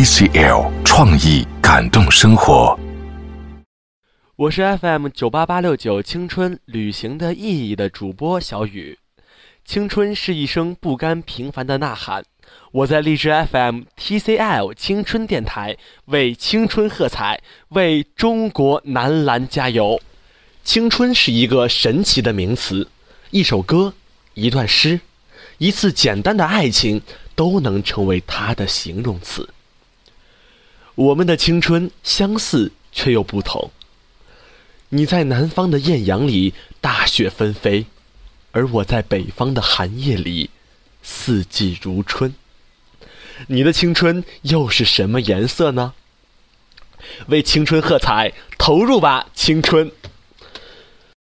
TCL 创意感动生活。我是 FM 九八八六九青春旅行的意义的主播小雨。青春是一声不甘平凡的呐喊。我在荔枝 FM TCL 青春电台为青春喝彩，为中国男篮加油。青春是一个神奇的名词，一首歌，一段诗，一次简单的爱情，都能成为它的形容词。我们的青春相似却又不同。你在南方的艳阳里大雪纷飞，而我在北方的寒夜里四季如春。你的青春又是什么颜色呢？为青春喝彩，投入吧，青春！